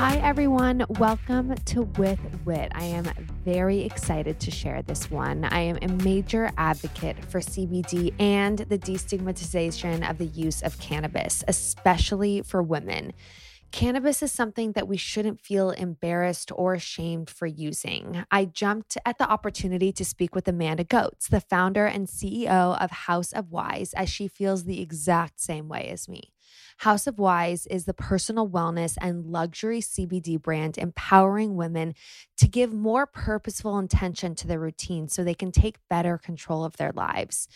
Hi, everyone. Welcome to With Wit. I am very excited to share this one. I am a major advocate for CBD and the destigmatization of the use of cannabis, especially for women. Cannabis is something that we shouldn't feel embarrassed or ashamed for using. I jumped at the opportunity to speak with Amanda Goetz, the founder and CEO of House of Wise, as she feels the exact same way as me. House of Wise is the personal wellness and luxury CBD brand empowering women to give more purposeful intention to their routine so they can take better control of their lives.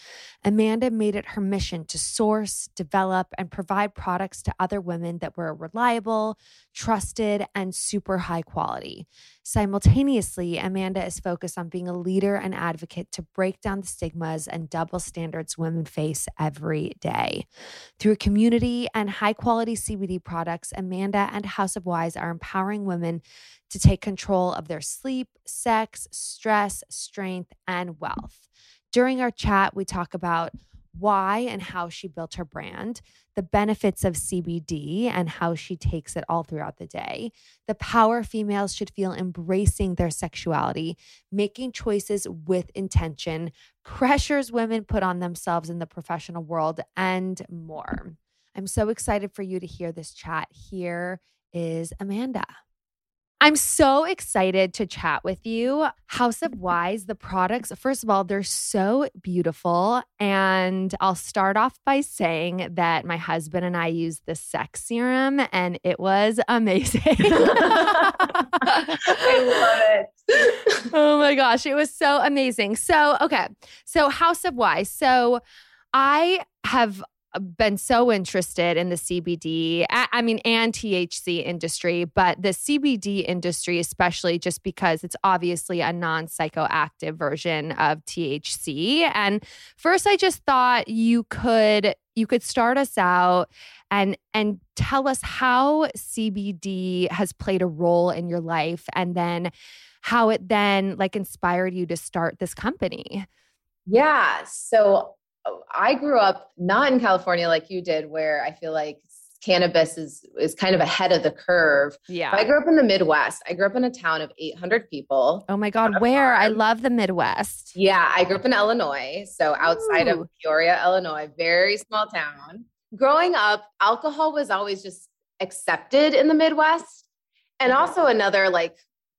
Amanda made it her mission to source, develop, and provide products to other women that were reliable, trusted, and super high quality. Simultaneously, Amanda is focused on being a leader and advocate to break down the stigmas and double standards women face every day. Through community and high quality CBD products, Amanda and House of Wise are empowering women to take control of their sleep, sex, stress, strength, and wealth. During our chat, we talk about why and how she built her brand, the benefits of CBD and how she takes it all throughout the day, the power females should feel embracing their sexuality, making choices with intention, pressures women put on themselves in the professional world, and more. I'm so excited for you to hear this chat. Here is Amanda. I'm so excited to chat with you. House of Wise, the products, first of all, they're so beautiful. And I'll start off by saying that my husband and I used the sex serum and it was amazing. I love it. oh my gosh, it was so amazing. So, okay. So, House of Wise. So, I have been so interested in the CBD, I mean, and THC industry, but the CBD industry, especially just because it's obviously a non psychoactive version of THC. And first, I just thought you could you could start us out and and tell us how CBD has played a role in your life and then how it then like inspired you to start this company. Yeah. So I grew up not in California like you did, where I feel like cannabis is is kind of ahead of the curve. Yeah. I grew up in the Midwest. I grew up in a town of 800 people. Oh my God, where? I love the Midwest. Yeah, I grew up in Illinois, so outside Ooh. of Peoria, Illinois, very small town. Growing up, alcohol was always just accepted in the Midwest. And also another like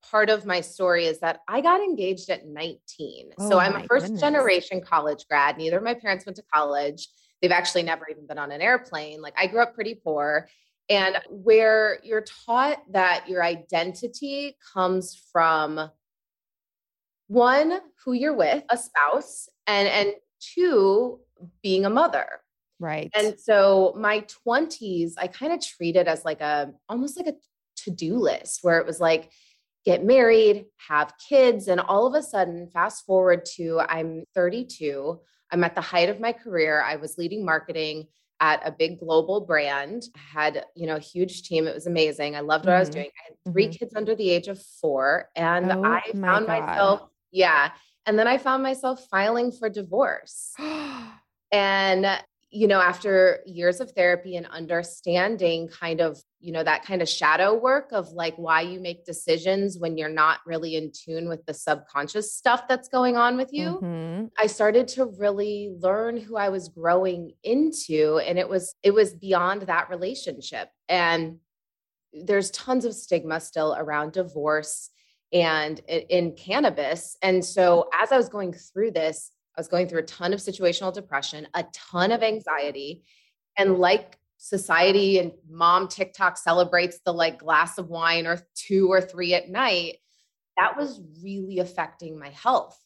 part of my story is that I got engaged at 19. Oh, so I'm a first goodness. generation college grad. Neither of my parents went to college. They've actually never even been on an airplane. Like I grew up pretty poor. And where you're taught that your identity comes from one, who you're with, a spouse, and and two, being a mother. Right. And so my 20s, I kind of treated as like a almost like a to-do list where it was like, get married, have kids. And all of a sudden, fast forward to I'm 32. I'm at the height of my career. I was leading marketing, at a big global brand. I had, you know, a huge team. It was amazing. I loved what mm-hmm. I was mm-hmm. doing. I had 3 mm-hmm. kids under the age of four. And oh, I found my myself, yeah. And then I found myself filing for divorce. and you know, after years of therapy and understanding kind of, you know, that kind of shadow work of like why you make decisions when you're not really in tune with the subconscious stuff that's going on with you, mm-hmm. I started to really learn who I was growing into. And it was, it was beyond that relationship. And there's tons of stigma still around divorce and in cannabis. And so as I was going through this, I was going through a ton of situational depression, a ton of anxiety. And like society and mom TikTok celebrates the like glass of wine or two or three at night, that was really affecting my health.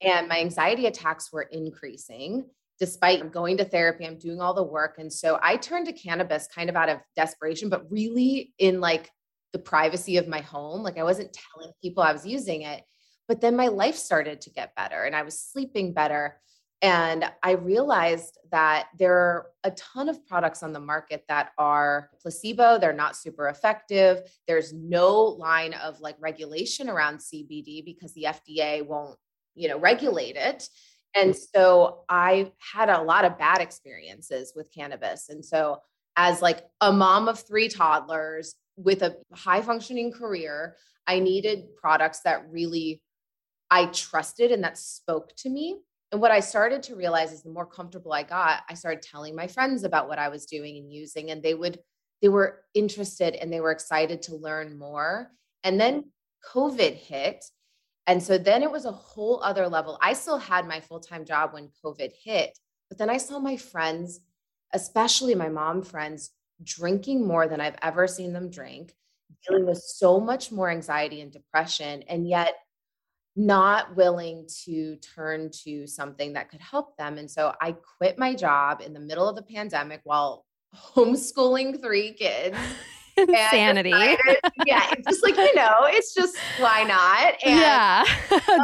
And my anxiety attacks were increasing despite going to therapy. I'm doing all the work. And so I turned to cannabis kind of out of desperation, but really in like the privacy of my home. Like I wasn't telling people I was using it. But then my life started to get better and I was sleeping better. And I realized that there are a ton of products on the market that are placebo. They're not super effective. There's no line of like regulation around CBD because the FDA won't, you know, regulate it. And mm. so I had a lot of bad experiences with cannabis. And so as like a mom of three toddlers with a high functioning career, I needed products that really I trusted and that spoke to me. And what I started to realize is the more comfortable I got, I started telling my friends about what I was doing and using, and they would, they were interested and they were excited to learn more. And then COVID hit. And so then it was a whole other level. I still had my full time job when COVID hit, but then I saw my friends, especially my mom friends, drinking more than I've ever seen them drink, dealing with so much more anxiety and depression. And yet not willing to turn to something that could help them. And so I quit my job in the middle of the pandemic while homeschooling three kids. Insanity. yeah, it's just like, you know, it's just why not? And, yeah,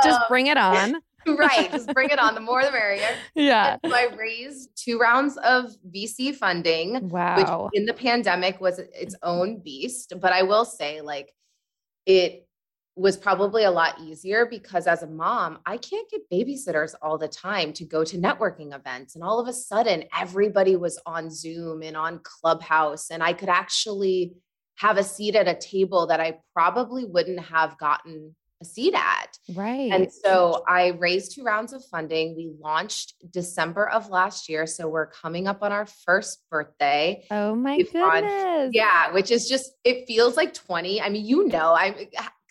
just um, bring it on. right, just bring it on. The more the merrier. Yeah. So I raised two rounds of VC funding. Wow. Which in the pandemic was its own beast. But I will say, like, it was probably a lot easier because as a mom, I can't get babysitters all the time to go to networking events. And all of a sudden, everybody was on Zoom and on Clubhouse, and I could actually have a seat at a table that I probably wouldn't have gotten a seat at. Right. And so I raised two rounds of funding. We launched December of last year. So we're coming up on our first birthday. Oh my We've goodness. Launched, yeah, which is just, it feels like 20. I mean, you know, I'm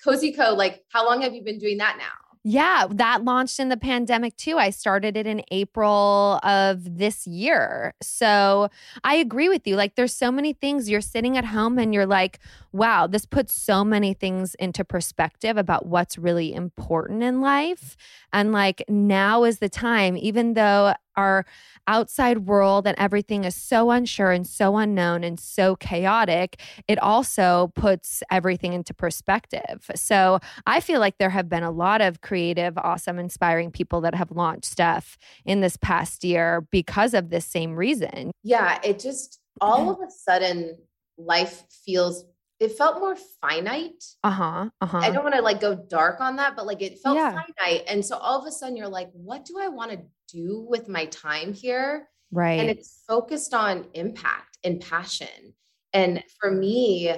Cozy Co, like how long have you been doing that now? Yeah, that launched in the pandemic too. I started it in April of this year. So I agree with you. Like, there's so many things you're sitting at home and you're like, wow, this puts so many things into perspective about what's really important in life. And like, now is the time, even though our outside world and everything is so unsure and so unknown and so chaotic, it also puts everything into perspective. So I feel like there have been a lot of creative, awesome, inspiring people that have launched stuff in this past year because of this same reason. Yeah, it just all of a sudden life feels it felt more finite. Uh-huh. Uh-huh. I don't want to like go dark on that, but like it felt yeah. finite. And so all of a sudden you're like, what do I want to do with my time here? Right. And it's focused on impact and passion. And for me,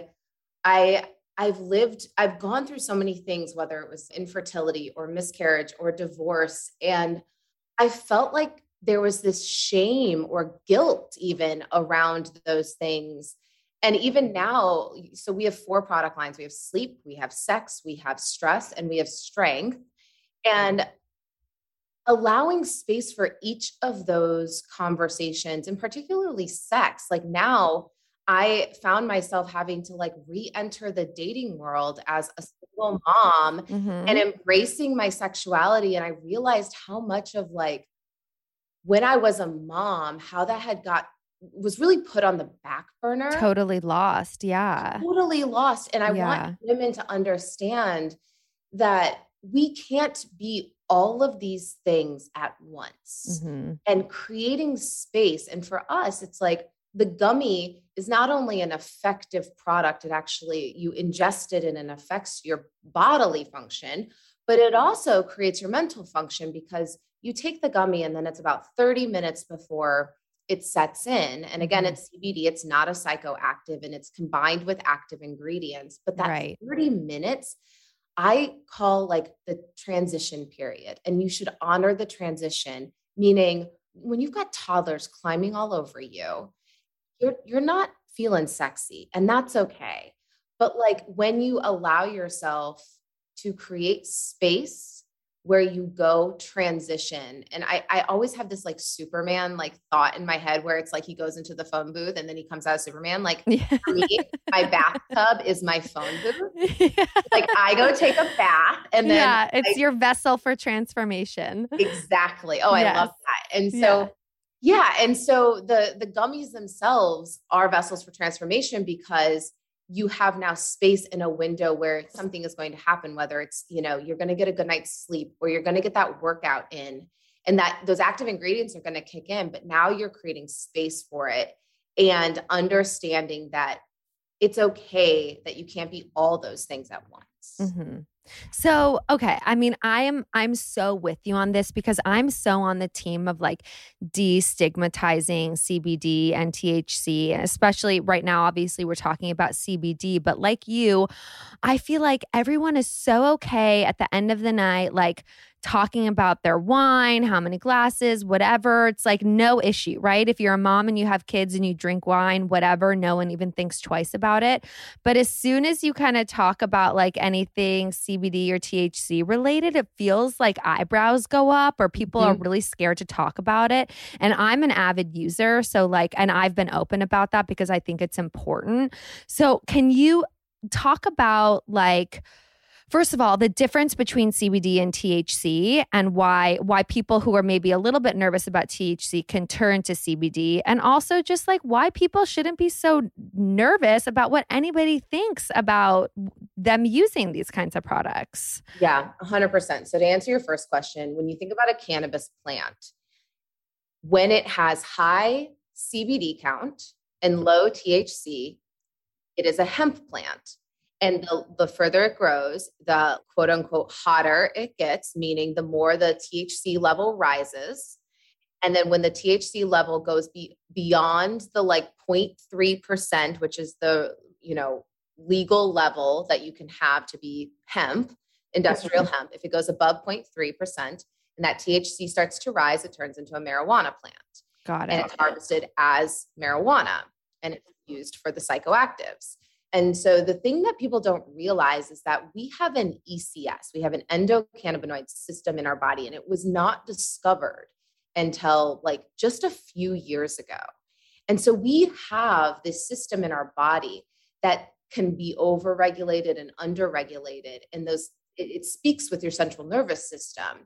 I I've lived, I've gone through so many things, whether it was infertility or miscarriage or divorce. And I felt like there was this shame or guilt even around those things and even now so we have four product lines. We have sleep we have sex we have stress and we have strength. And allowing space for each of those conversations and particularly sex like now i found myself having to like re-enter the dating world as a single mom mm-hmm. and embracing my sexuality. And i realized how much of like when i was a mom how that had got was really put on the back burner. Totally lost. Yeah. Totally lost. And I yeah. want women to understand that we can't be all of these things at once Mm-hmm. and creating space. And for us, it's like the gummy is not only an effective product, it actually, you ingest it and it affects your bodily function, but it also creates your mental function because you take the gummy and then it's about 30 minutes before it sets in. And again, Mhm. it's CBD, it's not a psychoactive and it's combined with active ingredients. But that Right. 30 minutes, I call like the transition period. And you should honor the transition, meaning when you've got toddlers climbing all over you, you're you're not feeling sexy, and that's okay. But like when you allow yourself to create space where you go transition and I, I always have this like superman like thought in my head where it's like he goes into the phone booth and then he comes out as superman like Yeah. for me my bathtub is my phone booth yeah. like i go take a bath and then yeah, it's I- your vessel for transformation. exactly oh i love that and Yeah. so yeah and so the the gummies themselves are vessels for transformation because you have now space in a window where something is going to happen whether it's you know you're going to get a good night's sleep or you're going to get that workout in and that those active ingredients are going to kick in but now you're creating space for it and understanding that it's okay that you can't be all those things at once Mhm. So, okay, I mean, I am I'm so with you on this because I'm so on the team of like destigmatizing CBD and THC, especially right now obviously we're talking about CBD, but like you, I feel like everyone is so okay at the end of the night like talking about their wine, how many glasses, whatever. It's like no issue, right? If you're a mom and you have kids and you drink wine, whatever, no one even thinks twice about it. But as soon as you kind of talk about like anything CBD or THC related, it feels like eyebrows go up or people are mm-hmm. really scared to talk about it. And I'm an avid user. So, like, and I've been open about that because I think it's important. So, can you talk about like, First of all, the difference between CBD and THC and why why people who are maybe a little bit nervous about THC can turn to CBD and also just like why people shouldn't be so nervous about what anybody thinks about them using these kinds of products. Yeah, 100%. So, to answer your first question, when you think about a cannabis plant, when it has high CBD count and low THC, it is a hemp plant. And the, the further it grows, the quote unquote hotter it gets, meaning the more the THC level rises. And then when the THC level goes be, beyond the like 0.3%, which is the, you know, legal level that you can have to be hemp, industrial hemp, if it goes above 0.3% and that THC starts to rise, it turns into a marijuana plant Got it. and it's harvested as marijuana and it's used for the psychoactives. And so the thing that people don't realize is that we have an ECS, we have an endocannabinoid system in our body, and it was not discovered until like just a few years ago. And so we have this system in our body that can be overregulated and underregulated, and those it, it speaks with your central nervous system.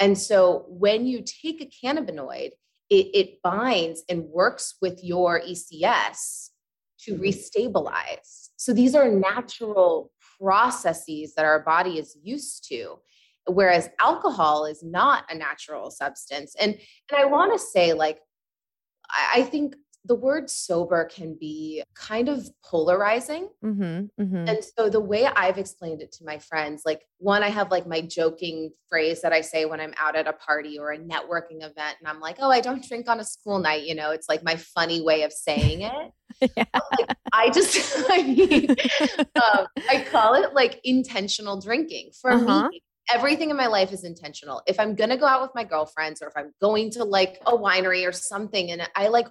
And so when you take a cannabinoid, it, it binds and works with your ECS to mm-hmm. restabilize. So these are natural processes that our body is used to. Whereas alcohol is not a natural substance. And and I want to say, like, I, I think the word sober can be kind of polarizing. Mm-hmm, mm-hmm. And so the way I've explained it to my friends, like one, I have like my joking phrase that I say when I'm out at a party or a networking event, and I'm like, oh, I don't drink on a school night. You know, it's like my funny way of saying it. Yeah. Like, I just, I mean, um, I call it like intentional drinking. For Uh-huh. me, everything in my life is intentional. If I'm gonna go out with my girlfriends or if I'm going to like a winery or something, and I like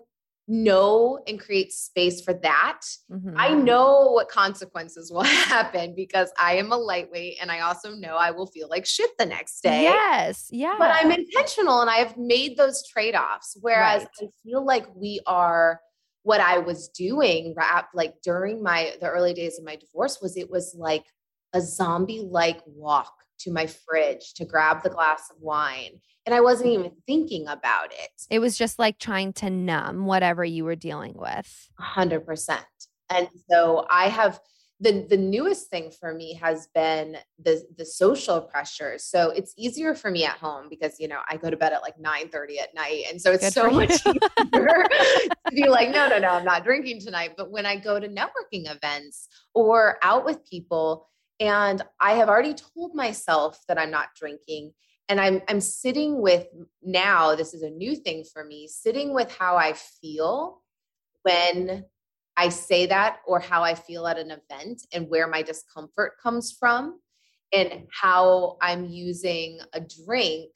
know and create space for that, Mhm. I know what consequences will happen because I am a lightweight and I also know I will feel like shit the next day. Yes, yeah. But I'm intentional and I have made those trade offs. Whereas Right. I feel like we are what I was doing rap like during my the early days of my divorce was it was like a zombie like walk to my fridge to grab the glass of wine. And I wasn't even thinking about it. it was just like trying to numb whatever you were dealing with. A hundred percent. And so I have the the newest thing for me has been the the social pressure. So it's easier for me at home because you know I go to bed at like 9 30 at night. And so it's Good so much easier to be like, no, no, no, I'm not drinking tonight. But when I go to networking events or out with people, and I have already told myself that I'm not drinking. And I'm I'm sitting with now, this is a new thing for me, sitting with how I feel when I say that or how I feel at an event and where my discomfort comes from and how I'm using a drink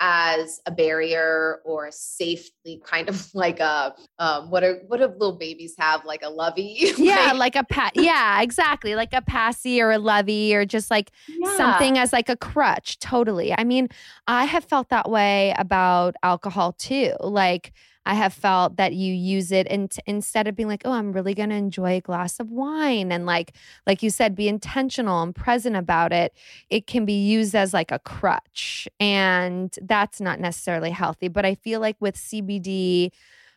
as a barrier or a safely kind of like a um, what are what do little babies have like a lovey yeah like a pat yeah exactly like a passy or a lovey or just like yeah. something as like a crutch totally i mean i have felt that way about alcohol too like I have felt that you use it and instead of being like, oh, I'm really going to enjoy a glass of wine and like, like you said, be intentional and present about it. It can be used as like a crutch, and that's not necessarily healthy. But I feel like with CBD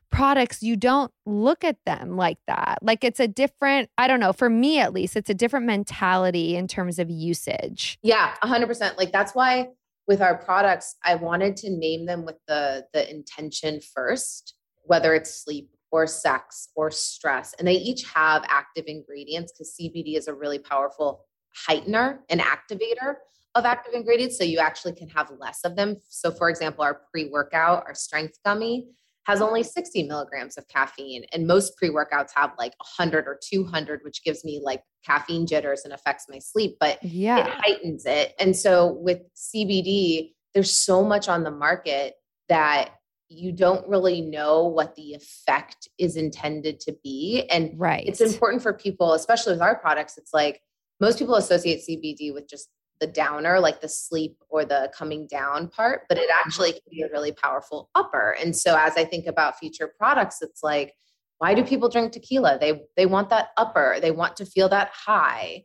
products, you don't look at them like that. Like it's a different, I don't know, for me at least, it's a different mentality in terms of usage. Yeah, 100%. Like that's why with our products, I wanted to name them with the the intention first, whether it's sleep or sex or stress. And they each have active ingredients because CBD is a really powerful heightener and activator of active ingredients. So you actually can have less of them. So, for example, our pre workout, our strength gummy, has only 60 milligrams of caffeine. And most pre workouts have like 100 or 200, which gives me like caffeine jitters and affects my sleep, but yeah. it heightens it. And so with CBD, there's so much on the market that you don't really know what the effect is intended to be. And right. it's important for people, especially with our products. It's like most people associate CBD with just the downer, like the sleep or the coming down part, but it mm-hmm. actually can be a really powerful upper. And so as I think about future products, it's like, why do people drink tequila? They they want that upper, they want to feel that high.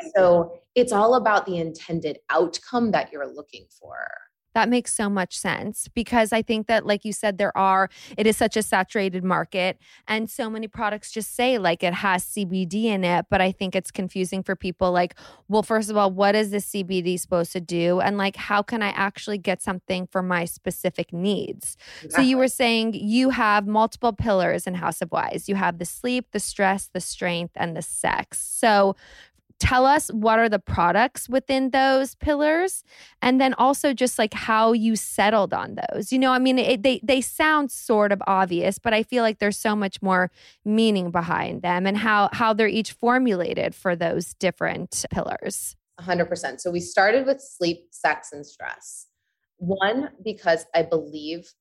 And so it's all about the intended outcome that you're looking for. That makes so much sense because I think that, like you said, there are, it is such a saturated market. And so many products just say like it has CBD in it. But I think it's confusing for people like, well, first of all, what is this CBD supposed to do? And like, how can I actually get something for my specific needs? Exactly. So you were saying you have multiple pillars in House of Wise you have the sleep, the stress, the strength, and the sex. So tell us what are the products within those pillars and then also just like how you settled on those. You know i mean it, they they sound sort of obvious but i feel like there's so much more meaning behind them and how how they're each formulated for those different pillars. 100% so we started with sleep sex and stress. One because i believe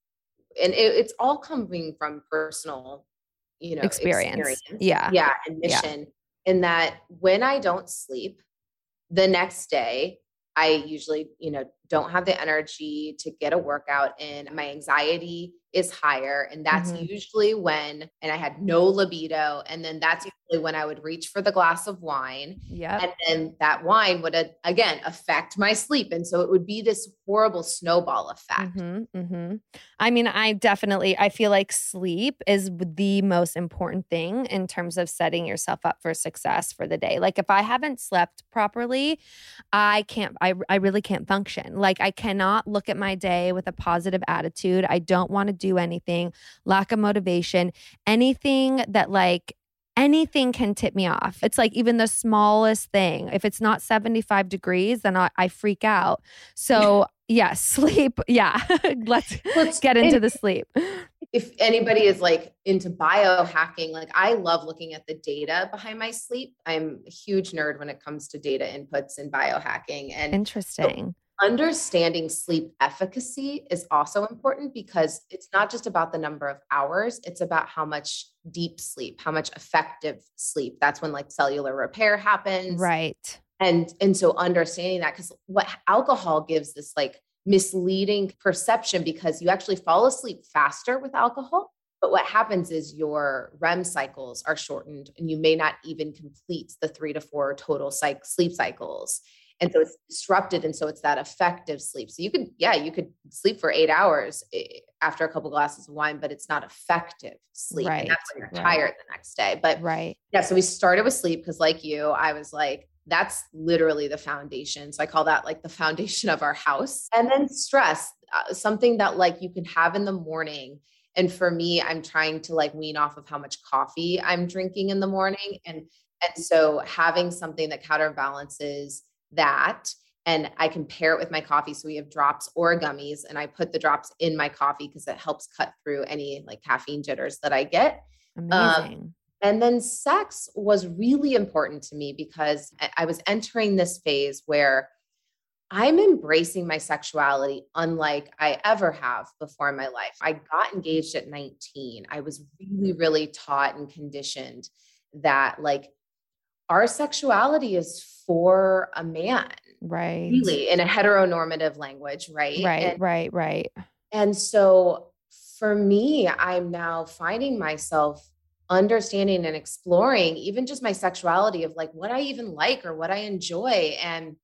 and it, it's all coming from personal you know experience, experience. yeah. Yeah and mission. yeah in that when I don't sleep, the next day, I usually, you know, don't have the energy to get a workout in. My anxiety is higher. And that's mm-hmm. usually when, and I had no libido. And then that's when I would reach for the glass of wine. Yeah. And then that wine would, uh, again, affect my sleep. And so it would be this horrible snowball effect. Mm-hmm, mm-hmm. I mean, I definitely, I feel like sleep is the most important thing in terms of setting yourself up for success for the day. Like if I haven't slept properly, I can't, I, I really can't function. Like I cannot look at my day with a positive attitude. I don't want to do anything, lack of motivation, anything that like anything can tip me off. It's like even the smallest thing. If it's not 75 degrees, then I, I freak out. So, yeah, sleep. Yeah. let's, let's get into the sleep. If anybody is like into biohacking, like I love looking at the data behind my sleep. I'm a huge nerd when it comes to data inputs and biohacking. And interesting. So understanding sleep efficacy is also important because it's not just about the number of hours it's about how much deep sleep how much effective sleep. That's when like cellular repair happens. Right. And and so understanding that because what alcohol gives this like misleading perception because you actually fall asleep faster with alcohol but what happens is your REM cycles are shortened and you may not even complete the three to four total psych- sleep cycles And so it's disrupted. And so it's that effective sleep. So you could, yeah, you could sleep for eight hours eh, after a couple glasses of wine, but it's not effective sleep. Right, And that's when you're right. tired the next day. But Right. yeah, so we started with sleep because, like you, I was like, that's literally the foundation. So I call that like the foundation of our house. And then stress, uh, something that like you can have in the morning. And for me, I'm trying to like wean off of how much coffee I'm drinking in the morning. And and so having something that counterbalances that and I can pair it with my coffee. So we have drops or gummies, and I put the drops in my coffee because it helps cut through any like caffeine jitters that I get. Um, Amazing. And then sex was really important to me because I was entering this phase where I'm embracing my sexuality unlike I ever have before in my life. I got engaged at 19. I was really, really taught and conditioned that like our sexuality is for a man, right. really, in a heteronormative language, right? Right. And- right. Right. and so for me, I'm now finding myself understanding and exploring even just my sexuality of like what I even like or what I enjoy and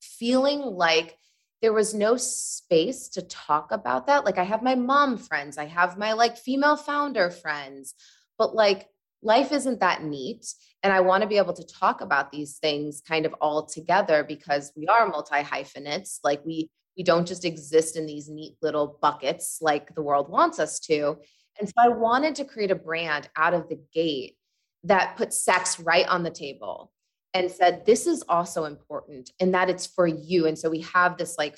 feeling like there was no space to talk about that. Like I have my mom friends, I have my like female founder friends, but like life isn't that neat. And I want to be able to talk about these things kind of all together because we are multi hyphenates. Like we we don't just exist in these neat little buckets like the world wants us to. And so I wanted to create a brand out of the gate that put sex right on the table and said, this is also important and that it's for you. And so we have this like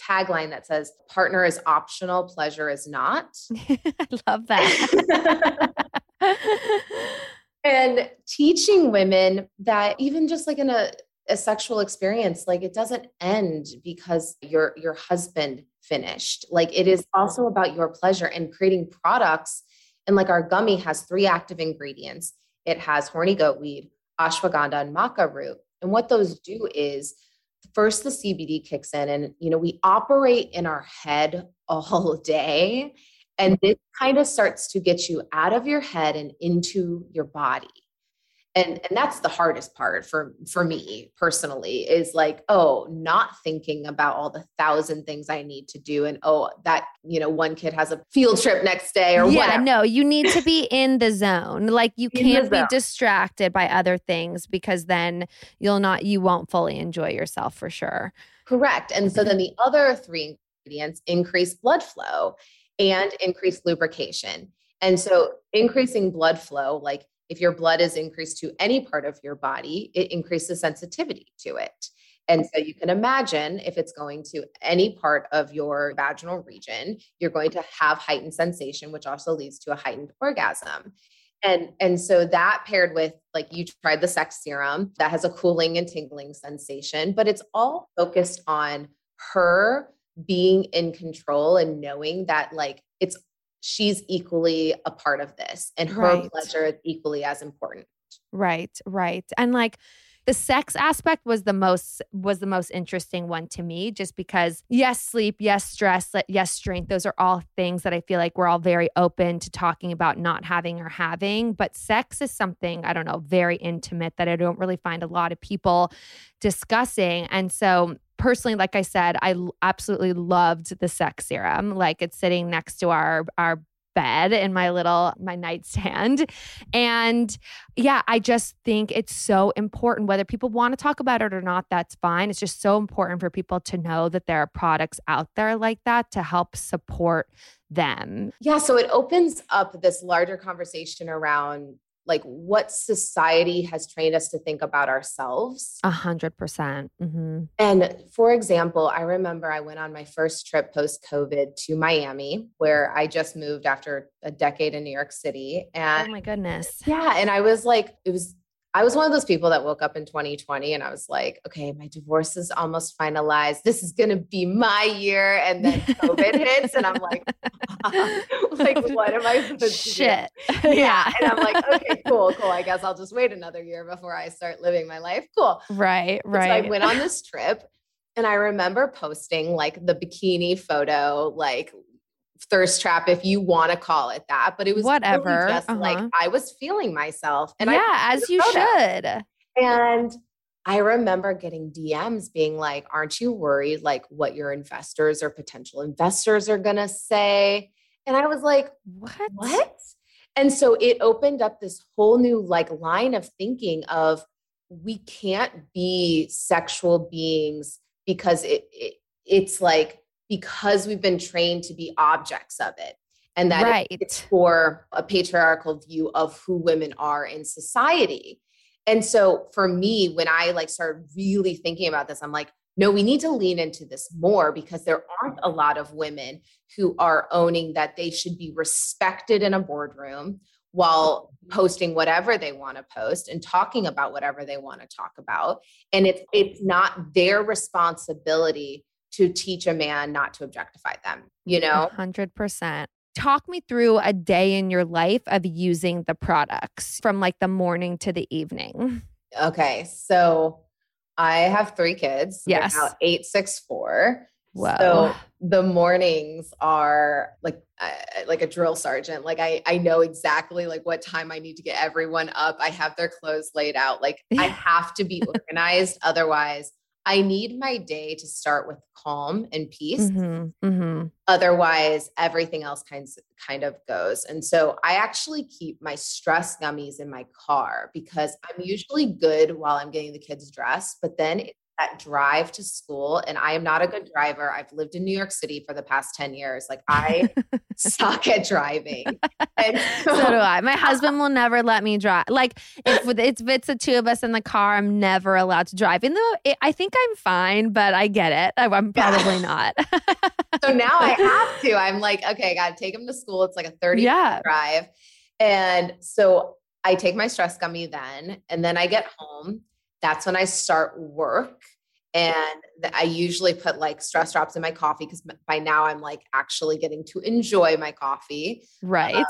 tagline that says, partner is optional, pleasure is not. I love that. and teaching women that even just like in a, a sexual experience like it doesn't end because your your husband finished. Like it is also about your pleasure and creating products. And like our gummy has three active ingredients. It has horny goat weed ashwagandha and maca root. And what those do is first the cbd kicks in and you know we operate in our head all day and this kind of starts to get you out of your head and into your body. And and that's the hardest part for for me personally is like oh not thinking about all the thousand things i need to do and oh that you know one kid has a field trip next day or what yeah, whatever. no, you need to be in the zone. Like you In can't be distracted by other things because then you'll not you won't fully enjoy yourself for sure. correct. And so mm-hmm. then the other three ingredients increase blood flow and increased lubrication and so increasing blood flow like if your blood is increased to any part of your body it increases sensitivity to it And so you can imagine if it's going to any part of your vaginal region, you're going to have heightened sensation, which also leads to a heightened orgasm. And, and so that paired with like you tried the sex serum that has a cooling and tingling sensation, but it's all focused on her being in control and knowing that like it's she's equally a part of this and her Right. pleasure is equally as important. Right, right. And like the sex aspect was the most was the most interesting one to me just because yes sleep yes stress yes strength those are all things that i feel like we're all very open to talking about not having or having but sex is something i don't know very intimate that i don't really find a lot of people discussing and so personally like i said I absolutely loved the sex serum like it's sitting next to our our bed in my little my nightstand and yeah, I just think it's so important. Whether people want to talk about it or not, that's fine. It's just so important for people to know that there are products out there like that to help support them. Yeah, so it opens up this larger conversation around like what society has trained us to think about ourselves. A hundred percent. Mhm. And for example, I remember I went on my first trip post COVID to Miami, where I just moved after a decade in New York City. Oh And my goodness. yeah, and I was like, it was, I was one of those people that woke up in 2020 and I was like, okay, my divorce is almost finalized. This is going to be my year. And then COVID hits, and I'm like, like, what am I supposed to do? Shit. yeah. And I'm like, okay, cool, cool. I guess I'll just wait another year before I start living my life. Cool. Right, And So right. I went on this trip and I remember posting like the bikini photo, like thirst trap, if you want to call it that. But it was really Whatever, just like uh-huh. I was feeling myself. And yeah, as you should. And I remember getting DMs being like, aren't you worried like what your investors or potential investors are to say? And I was like, What? what? And so it opened up this whole new like line of thinking of we can't be sexual beings because it, it it's like because we've been trained to be objects of it. And that Right. it's for a patriarchal view of who women are in society. And so for me when i like started really thinking about this i'm like no we need to lean into this more because there aren't a lot of women who are owning that they should be respected in a boardroom while posting whatever they want to post and talking about whatever they want to talk about. And it's it's not their responsibility to teach a man not to objectify them you know 100%. Talk me through a day in your life of using the products from like the morning to the evening. okay so i have three kids Yes. now eight six four Whoa. So the mornings are like uh, like a drill sergeant. Like I I know exactly like what time I need to get everyone up. I have their clothes laid out. Like I have to be organized. Otherwise, I need my day to start with calm and peace. Mhm, mhm. Otherwise, everything else kinds kind of goes. And so I actually keep my stress gummies in my car because I'm usually good while I'm getting the kids dressed, but then it's that drive to school and I am not a good driver. I've lived in New York City for the past 10 years. Like I suck at driving. And so do I. My husband will never let me drive. Like if it's if it's the two of us in the car, I'm never allowed to drive. Even though it, I think I'm fine, but I get it. I- I'm Yeah. probably not. so now I have to. I'm like, okay, I got to take him to school. It's like a 30 Yeah. drive. And so I take my stress gummy then, and then I get home. That's when I start work. And I usually put like stress drops in my coffee because by now I'm like actually getting to enjoy my coffee. right.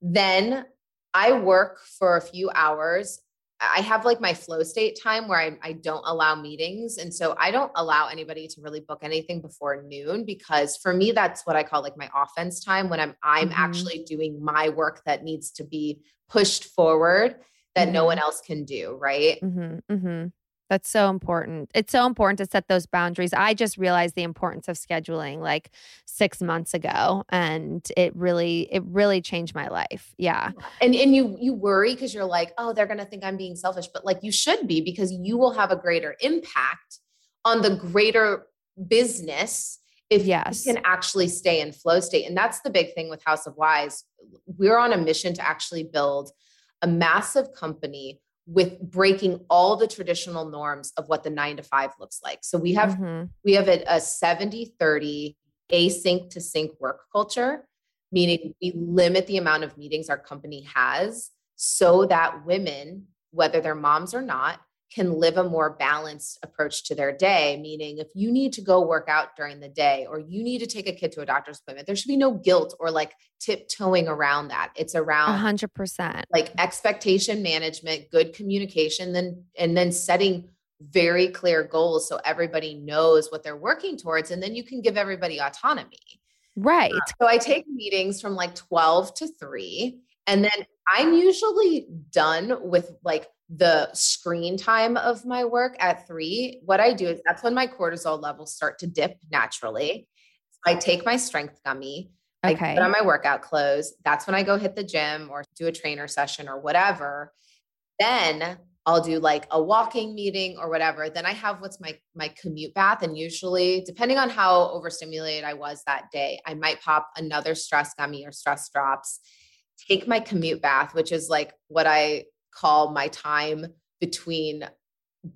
Then I work for a few hours. I have like my flow state time where I, I don't allow meetings. And so I don't allow anybody to really book anything before noon because for me, that's what I call like my offense time when I'm I'm Mhm. actually doing my work that needs to be pushed forward that no Mhm. one else can do. Right. hmm hmm That's so important. It's so important to set those boundaries. I just realized the importance of scheduling like six months ago, and it really, it really changed my life. Yeah. And and you you worry because you're like, oh, they're gonna think I'm being selfish, but like you should be because you will have a greater impact on the greater business if Yes. you can actually stay in flow state. And that's the big thing with House of Wise. We're on a mission to actually build a massive company with breaking all the traditional norms of what the nine to five looks like. So we have Mhm. we have a, a 70 30 async to sync work culture, meaning we limit the amount of meetings our company has so that women, whether they're moms or not, can live a more balanced approach to their day. Meaning, if you need to go work out during the day or you need to take a kid to a doctor's appointment, there should be no guilt or like tiptoeing around that. It's around hundred percent. like expectation management, good communication, then and then setting very clear goals so everybody knows what they're working towards and then you can give everybody autonomy. Right. So I take meetings from like 12 to 3 and then I'm usually done with like the screen time of my work at 3. What I do is that's when my cortisol levels start to dip naturally. So I take my strength gummy I Okay. put on my workout clothes. That's when I go hit the gym or do a trainer session or whatever. Then I'll do like a walking meeting or whatever. Then I have what's my my commute bath and usually depending on how overstimulated I was that day, I might pop another stress gummy or stress drops. Take my commute bath, which is like what I call my time between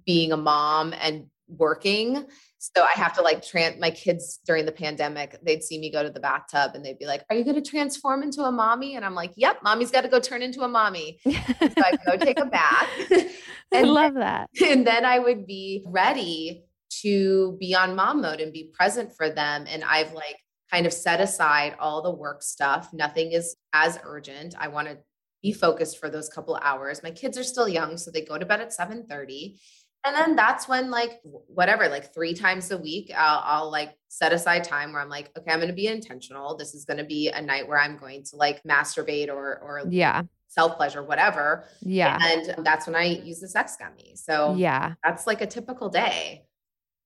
being a mom and working. So I have to like trans my kids during the pandemic, they'd see me go to the bathtub and they'd be like, Are you going to transform into a mommy? And I'm like, Yep, mommy's got to go turn into a mommy. So I go take a bath. I love that. and then I would be ready to be on mom mode and be present for them. And I've like kind of set aside all the work stuff. Nothing is as urgent. I want to be focused for those couple hours. My kids are still young, so they go to bed at 7 30 and then that's when like whatever like three times a week I'll, I'll like set aside time where i'm like okay i'm going to be intentional this is going to be a night where i'm going to like masturbate or or Yeah. self pleasure, whatever. Yeah. And that's when I use the sex gummy. So Yeah. that's like a typical day.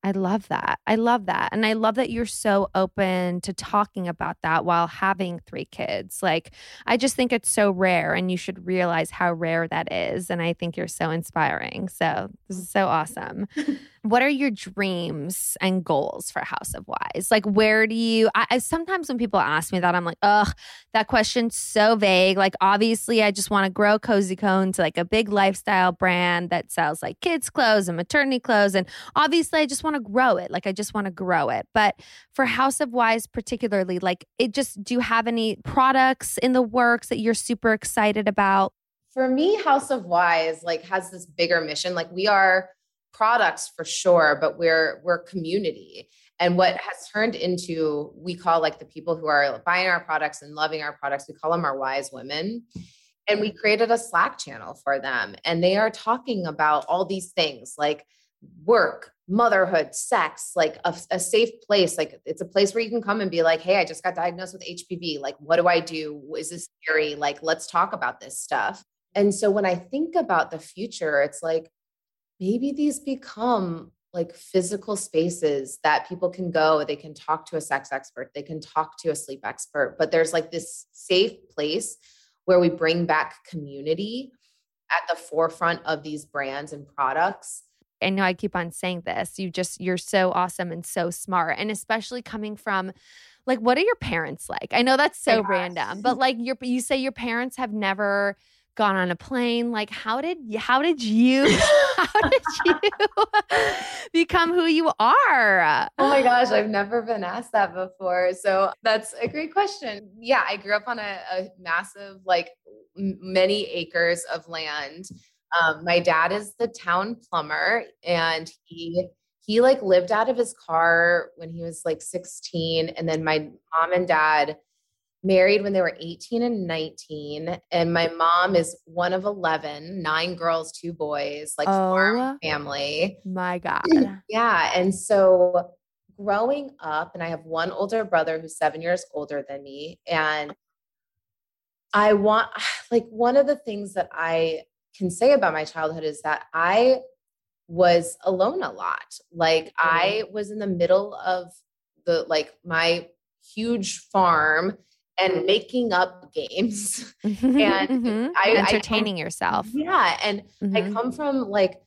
I love that. I love that. And I love that you're so open to talking about that while having three kids. Like, I just think it's so rare, and you should realize how rare that is. And I think you're so inspiring. So, this is so awesome. what are your dreams and goals for House of Wise? Like, where do you? I, I sometimes when people ask me that, I'm like, ugh, that question's so vague. Like, obviously, I just want to grow Cozy Cone to like a big lifestyle brand that sells like kids' clothes and maternity clothes. And obviously, I just want to grow it. Like, I just want to grow it. But for House of Wise, particularly, like, it just, do you have any products in the works that you're super excited about? For me, House of Wise like has this bigger mission. Like we are products for sure, but we're we're community. And what has turned into we call like the people who are buying our products and loving our products, we call them our wise women. And we created a Slack channel for them. And they are talking about all these things like work, motherhood, sex, like a, a, safe place. Like it's a place where you can come and be like, hey, I just got diagnosed with HPV. Like, what do I do? Is this scary? Like, let's talk about this stuff. And so when I think about the future, it's like maybe these become like physical spaces that people can go, they can talk to a sex expert, they can talk to a sleep expert, but there's like this safe place where we bring back community at the forefront of these brands and products. I know I keep on saying this. You just, you're so awesome and so smart. And especially coming from, like, what are your parents like? I know that's so random, but like, your, you say your parents have never gone on a plane like how did how did you how did you become who you are? Oh my gosh i've never been asked that before. So that's a great question. Yeah i grew up on a, a massive like many acres of land. Um, my dad is the town plumber and he he like lived out of his car when he was like 16 and then my mom and dad married when they were 18 and 19 and my mom is one of 11 nine girls two boys like oh, farm family. my god. Yeah and so growing up and i have one older brother who's seven years older than me and i want like one of the things that i can say about my childhood is that i was alone a lot. Like mm-hmm. i was in the middle of the like my huge farm and making up games and mm-hmm. I, entertaining I come, yourself. Yeah. And mm-hmm. I come from like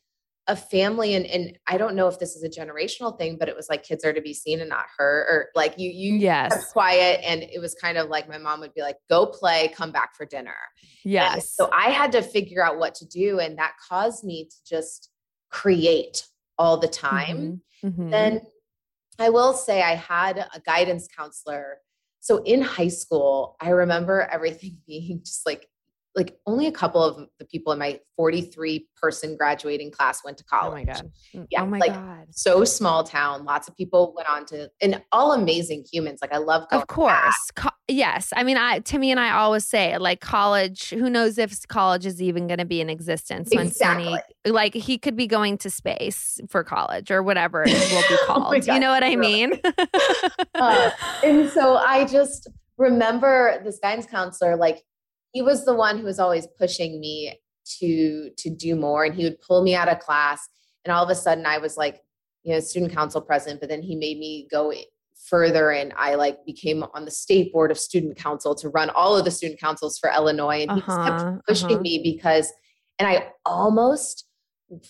a family and, and I don't know if this is a generational thing, but it was like kids are to be seen and not heard or like you, you yes. quiet. And it was kind of like my mom would be like, go play, come back for dinner. Yes. And so I had to figure out what to do. And that caused me to just create all the time. Mm-hmm. mm-hmm. Then I will say I had a guidance counselor so in high school, I remember everything being just like like only a couple of the people in my 43 person graduating class went to college. Oh my god. Mm, yeah, oh my like, god. So small town, lots of people went on to and all amazing humans. Like I love college. Of course. Co- yes. I mean, I Timmy and I always say like college, who knows if college is even going to be in existence when exactly. Sonny like he could be going to space for college or whatever it will be oh called. oh you know what I mean? uh, and so I just remember this guidance counselor like he was the one who was always pushing me to to do more and he would pull me out of class and all of a sudden i was like you know student council president but then he made me go further and i like became on the state board of student council to run all of the student councils for illinois and he uh-huh, kept pushing uh-huh. me because and i almost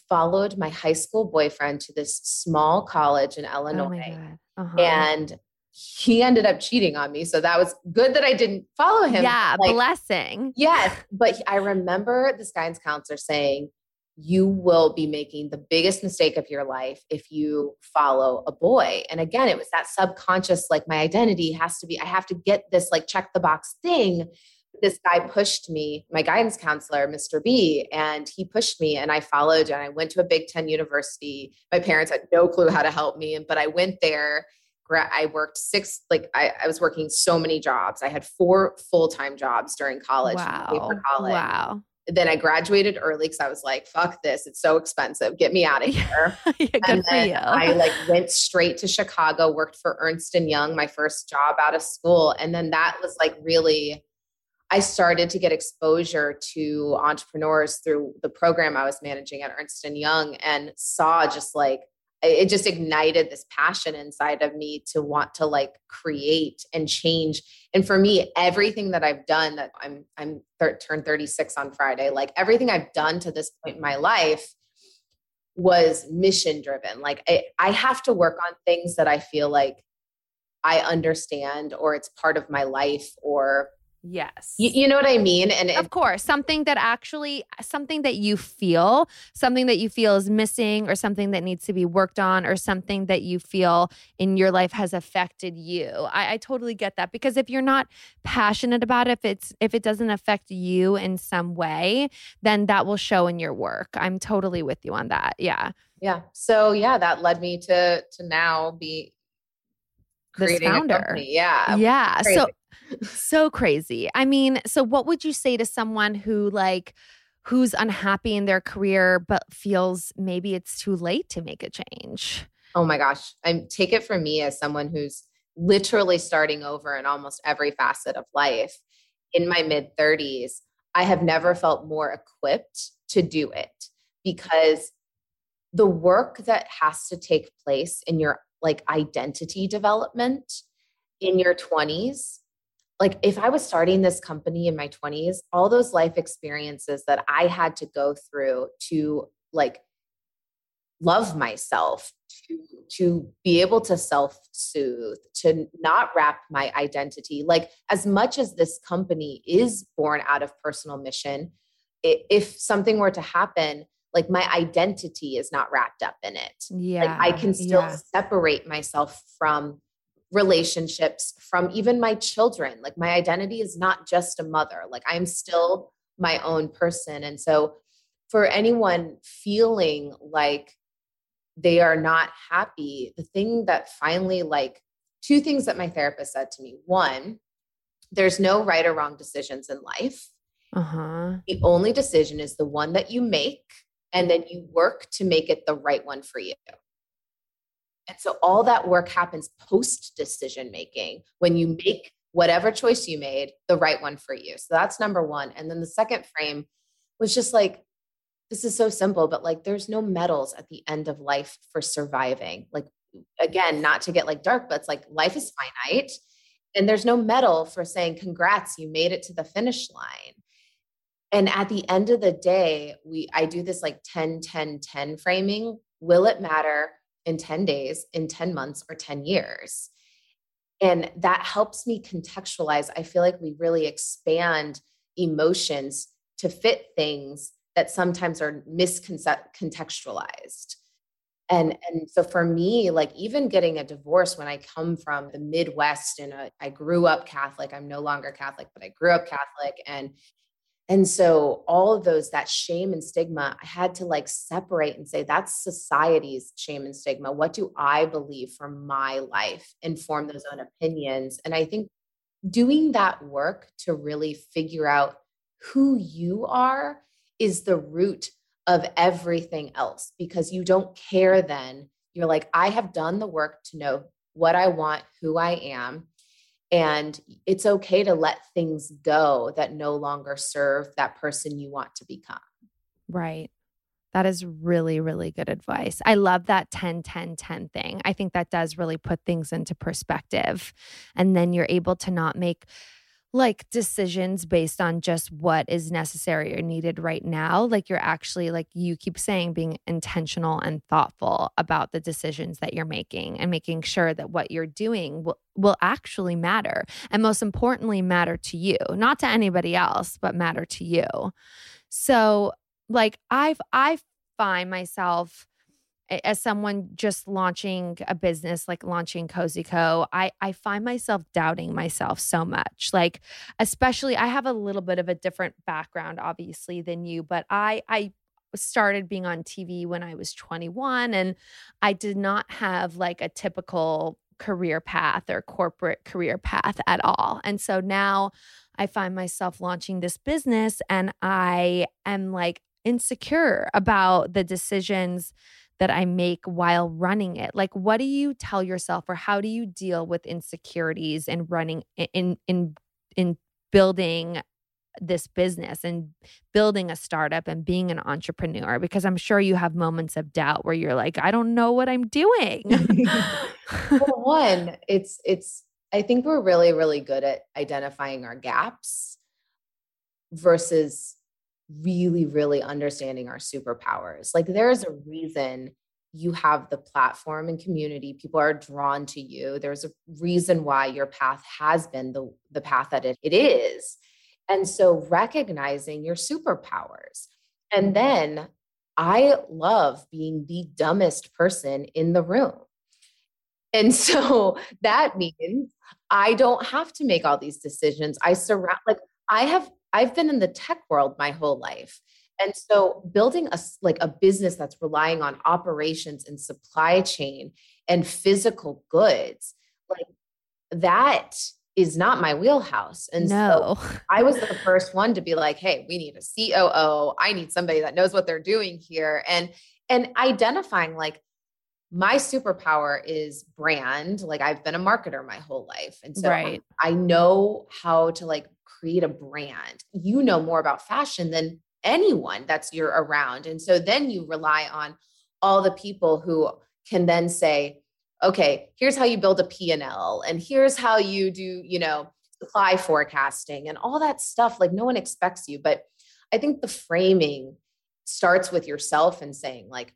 followed my high school boyfriend to this small college in oh illinois oh uh-huh. and he ended up cheating on me. So that was good that I didn't follow him. Yeah, like, blessing. Yes. But I remember this guidance counselor saying, you will be making the biggest mistake of your life if you follow a boy. And again, it was that subconscious, like my identity has to be, I have to get this like check the box thing. This guy pushed me, my guidance counselor, Mr. B, and he pushed me and I followed and I went to a Big Ten university. My parents had no clue how to help me, but I went there I worked six, like I, I was working so many jobs. I had four full time jobs during college. Wow. College. Wow. Then I graduated early because I was like, fuck this. It's so expensive. Get me out of here. yeah, good and for you. I like went straight to Chicago, worked for Ernst and Young, my first job out of school. And then that was like really I started to get exposure to entrepreneurs through the program I was managing at Ernst and Young and saw just like it just ignited this passion inside of me to want to like create and change. And for me everything that i've done that i'm i'm thir- turned 36 on friday like everything i've done to this point in my life was mission driven like I, I have to work on things that i feel like i understand or it's part of my life or Yes. you, you know what I mean? And of it, course, something that actually, something that you feel, something that you feel is missing, or something that needs to be worked on, or something that you feel in your life has affected you. I, I totally get that because if you're not passionate about it, if it's if it doesn't affect you in some way, then that will show in your work. I'm totally with you on that. Yeah. yeah. So yeah, that led me to to now be This creating a founder. company. Yeah. yeah. Crazy. So so crazy. I mean, so what would you say to someone who like who's unhappy in their career but feels maybe it's too late to make a change? Oh my gosh. I take it from me as someone who's literally starting over in almost every facet of life in my mid 30s. I have never felt more equipped to do it because the work that has to take place in your like identity development in your 20s like if i was starting this company in my 20s all those life experiences that i had to go through to like love myself to to be able to self soothe to not wrap my identity like as much as this company is born out of personal mission if something were to happen like my identity is not wrapped up in it Yeah. like i can still yeah. separate myself from relationships from even my children. Like my identity is not just a mother. Like i'm still my own person. And so for anyone feeling like they are not happy the thing that finally like two things that my therapist said to me. One there's no right or wrong decisions in life. Uh-huh. the only decision is the one that you make and then you work to make it the right one for you and so all that work happens post decision making when you make whatever choice you made the right one for you. So that's number one. And then the second frame was just like, this is so simple, but like there's no medals at the end of life for surviving. Like, again, not to get like dark, but it's like life is finite. And there's no medal for saying, congrats, you made it to the finish line. And at the end of the day, we I do this like 10, 10, 10 framing. Will it matter in 10 days, in 10 months, or 10 years? And that helps me contextualize. I feel like we really expand emotions to fit things that sometimes are miscontextualized. And, and so for me, like even getting a divorce when I come from the Midwest and uh, I grew up Catholic, I'm no longer Catholic, but I grew up Catholic. And and so all of those, that shame and stigma, I had to like separate and say, that's society's shame and stigma. What do I believe for my life? Inform those own opinions. And I think doing that work to really figure out who you are is the root of everything else because you don't care then. You're like, I have done the work to know what I want, who I am. And it's okay to let things go that no longer serve that person you want to become. Right. That is really, really good advice. I love that 10, 10, 10 thing. I think that does really put things into perspective. And then you're able to not make like decisions based on just what is necessary or needed right now. Like you're actually, like you keep saying, being intentional and thoughtful about the decisions that you're making and making sure that what you're doing will, will actually matter. And most importantly, matter to you, not to anybody else, but matter to you. So, like I've I find myself as someone just launching a business like launching Cozy Co, I I find myself doubting myself so much. Like especially I have a little bit of a different background obviously than you, but I I started being on TV when I was 21 and I did not have like a typical career path or corporate career path at all. And so now I find myself launching this business and I am like insecure about the decisions that I make while running it. Like what do you tell yourself or how do you deal with insecurities in running in in in building this business and building a startup and being an entrepreneur because I'm sure you have moments of doubt where you're like I don't know what I'm doing. well, one, it's it's I think we're really really good at identifying our gaps versus really really understanding our superpowers. Like there's a reason you have the platform and community. People are drawn to you. There's a reason why your path has been the, the path that it, it is. And so recognizing your superpowers. And then i love being the dumbest person in the room. And so that means i don't have to make all these decisions. I surround like i have i've been in the tech world my whole life and so building a like a business that's relying on operations and supply chain and physical goods, like that is not my wheelhouse. And no. so I was the first one to be like, hey, we need a COO. I need somebody that knows what they're doing here. And and identifying like my superpower is brand. Like I've been a marketer my whole life. And so right. I, I know how to like create a brand. You know more about fashion than anyone that's you're around. And so then you rely on all the people who can then say, okay, here's how you build a P&L and here's how you do, you know, supply forecasting and all that stuff. Like no one expects you. But I think the framing starts with yourself and saying, like,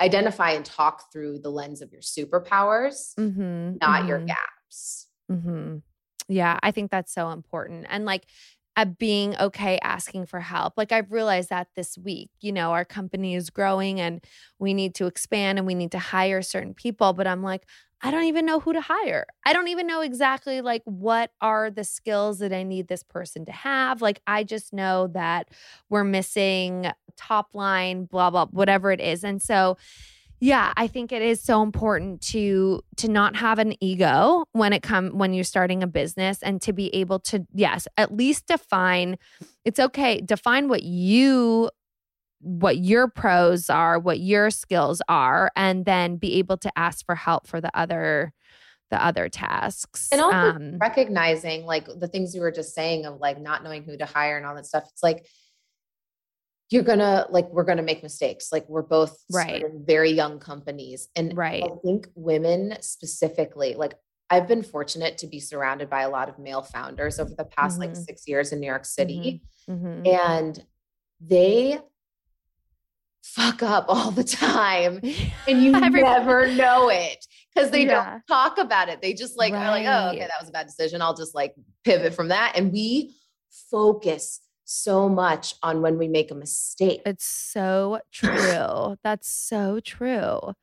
identify and talk through the lens of your superpowers, mm-hmm, not mm-hmm. your gaps. Mm-hmm. Yeah, I think that's so important. And like, at being okay asking for help. Like I've realized that this week, you know, our company is growing and we need to expand and we need to hire certain people, but I'm like, I don't even know who to hire. I don't even know exactly like what are the skills that I need this person to have. Like I just know that we're missing top line blah blah whatever it is. And so yeah, I think it is so important to to not have an ego when it come when you're starting a business and to be able to yes, at least define it's okay, define what you what your pros are, what your skills are and then be able to ask for help for the other the other tasks. And also um, recognizing like the things you were just saying of like not knowing who to hire and all that stuff. It's like you're gonna like we're gonna make mistakes like we're both right very young companies and right i think women specifically like i've been fortunate to be surrounded by a lot of male founders over the past mm-hmm. like six years in new york city mm-hmm. Mm-hmm. and they fuck up all the time and you never know it because they yeah. don't talk about it they just like right. are like oh okay that was a bad decision i'll just like pivot from that and we focus so much on when we make a mistake. It's so true. That's so true.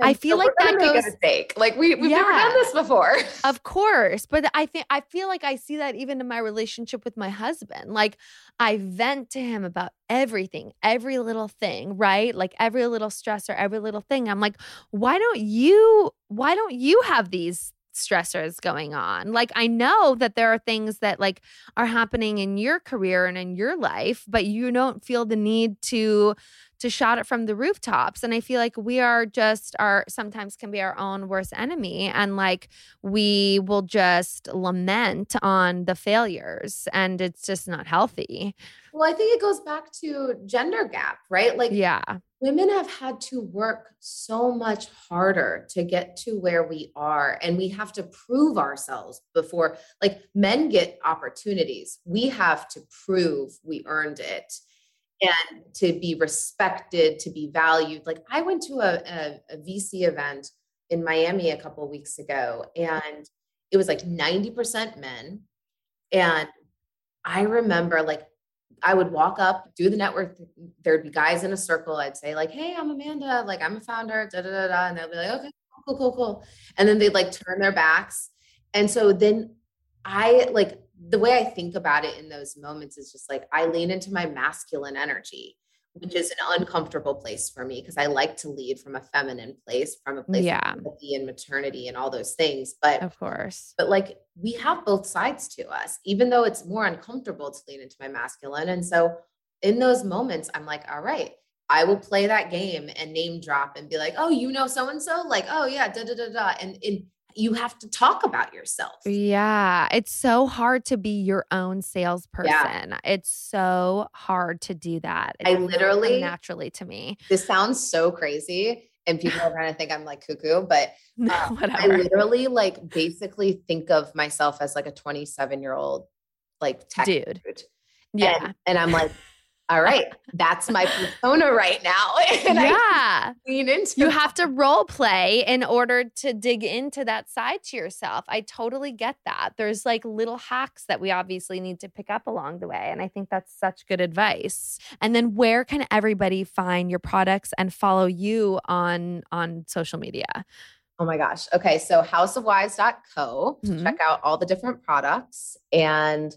And I feel so like that goes mistake. Like we we've yeah, never done this before. Of course, but I think I feel like I see that even in my relationship with my husband. Like I vent to him about everything, every little thing, right? Like every little stressor, every little thing. I'm like, why don't you? Why don't you have these stressors going on. Like I know that there are things that like are happening in your career and in your life, but you don't feel the need to to shout it from the rooftops. And I feel like we are just our sometimes can be our own worst enemy and like we will just lament on the failures and it's just not healthy. Well, I think it goes back to gender gap, right? Like yeah women have had to work so much harder to get to where we are and we have to prove ourselves before like men get opportunities we have to prove we earned it and to be respected to be valued like i went to a, a, a vc event in miami a couple weeks ago and it was like 90% men and i remember like I would walk up, do the network. There'd be guys in a circle. I'd say like, "Hey, I'm Amanda. Like, I'm a founder." Da da da da. And they'll be like, "Okay, cool, cool, cool." And then they'd like turn their backs. And so then I like the way I think about it in those moments is just like I lean into my masculine energy which is an uncomfortable place for me because I like to lead from a feminine place, from a place yeah. of empathy and maternity and all those things. But of course, but like we have both sides to us, even though it's more uncomfortable to lean into my masculine. And so in those moments, I'm like, all right, I will play that game and name drop and be like, oh, you know, so and so, like, oh yeah, da da da da. And in you have to talk about yourself. Yeah. It's so hard to be your own salesperson. Yeah. It's so hard to do that. It I literally naturally to me. This sounds so crazy. And people are gonna think I'm like cuckoo, but um, I literally like basically think of myself as like a 27 year old like tech dude. dude. Yeah. And, and I'm like, all right, that's my persona right now. and yeah. lean into You have to role play in order to dig into that side to yourself. I totally get that. There's like little hacks that we obviously need to pick up along the way. And I think that's such good advice. And then where can everybody find your products and follow you on on social media? Oh my gosh. Okay. So houseofwise.co mm-hmm. check out all the different products and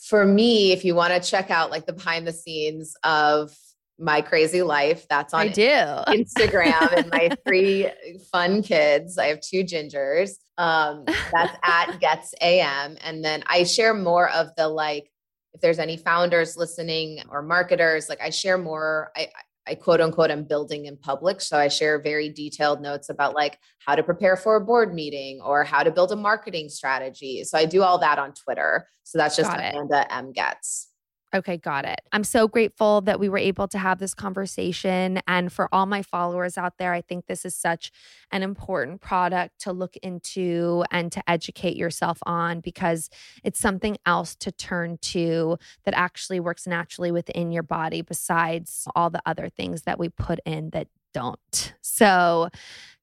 for me, if you want to check out like the behind the scenes of my crazy life, that's on I do. Instagram and my three fun kids. I have two gingers. Um, that's at Goetz AM. And then I share more of the like, if there's any founders listening or marketers, like I share more. I, I quote unquote am building in public. So I share very detailed notes about like how to prepare for a board meeting or how to build a marketing strategy. So I do all that on Twitter. So that's just Amanda M Goetz. Okay, got it. I'm so grateful that we were able to have this conversation. And for all my followers out there, I think this is such an important product to look into and to educate yourself on because it's something else to turn to that actually works naturally within your body besides all the other things that we put in that don't. So,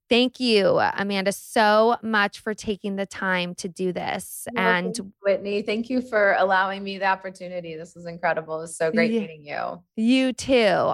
Thank you, Amanda, so much for taking the time to do this. Well, and Whitney, thank you for allowing me the opportunity. This was incredible. It was so great meeting you. You too.